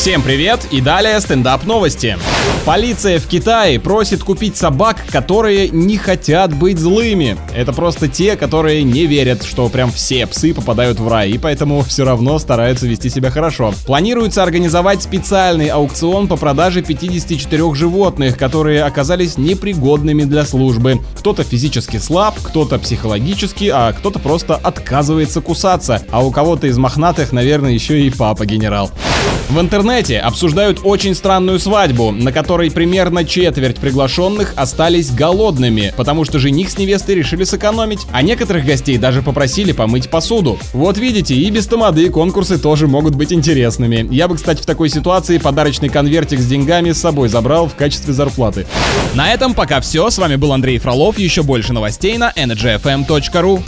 Всем привет и далее стендап новости. Полиция в Китае просит купить собак, которые не хотят быть злыми. Это просто те, которые не верят, что прям все псы попадают в рай, и поэтому все равно стараются вести себя хорошо. Планируется организовать специальный аукцион по продаже 54 животных, которые оказались непригодными для службы. Кто-то физически слаб, кто-то психологически, а кто-то просто отказывается кусаться, а у кого-то из мохнатых, наверное, еще и папа генерал. В интернете обсуждают очень странную свадьбу, на которой примерно четверть приглашенных остались голодными, потому что жених с невестой решили сэкономить, а некоторых гостей даже попросили помыть посуду. Вот видите, и без тамады конкурсы тоже могут быть интересными. Я бы, кстати, в такой ситуации подарочный конвертик с деньгами с собой забрал в качестве зарплаты. На этом пока все. С вами был Андрей Фролов. Еще больше новостей на energyfm.ru.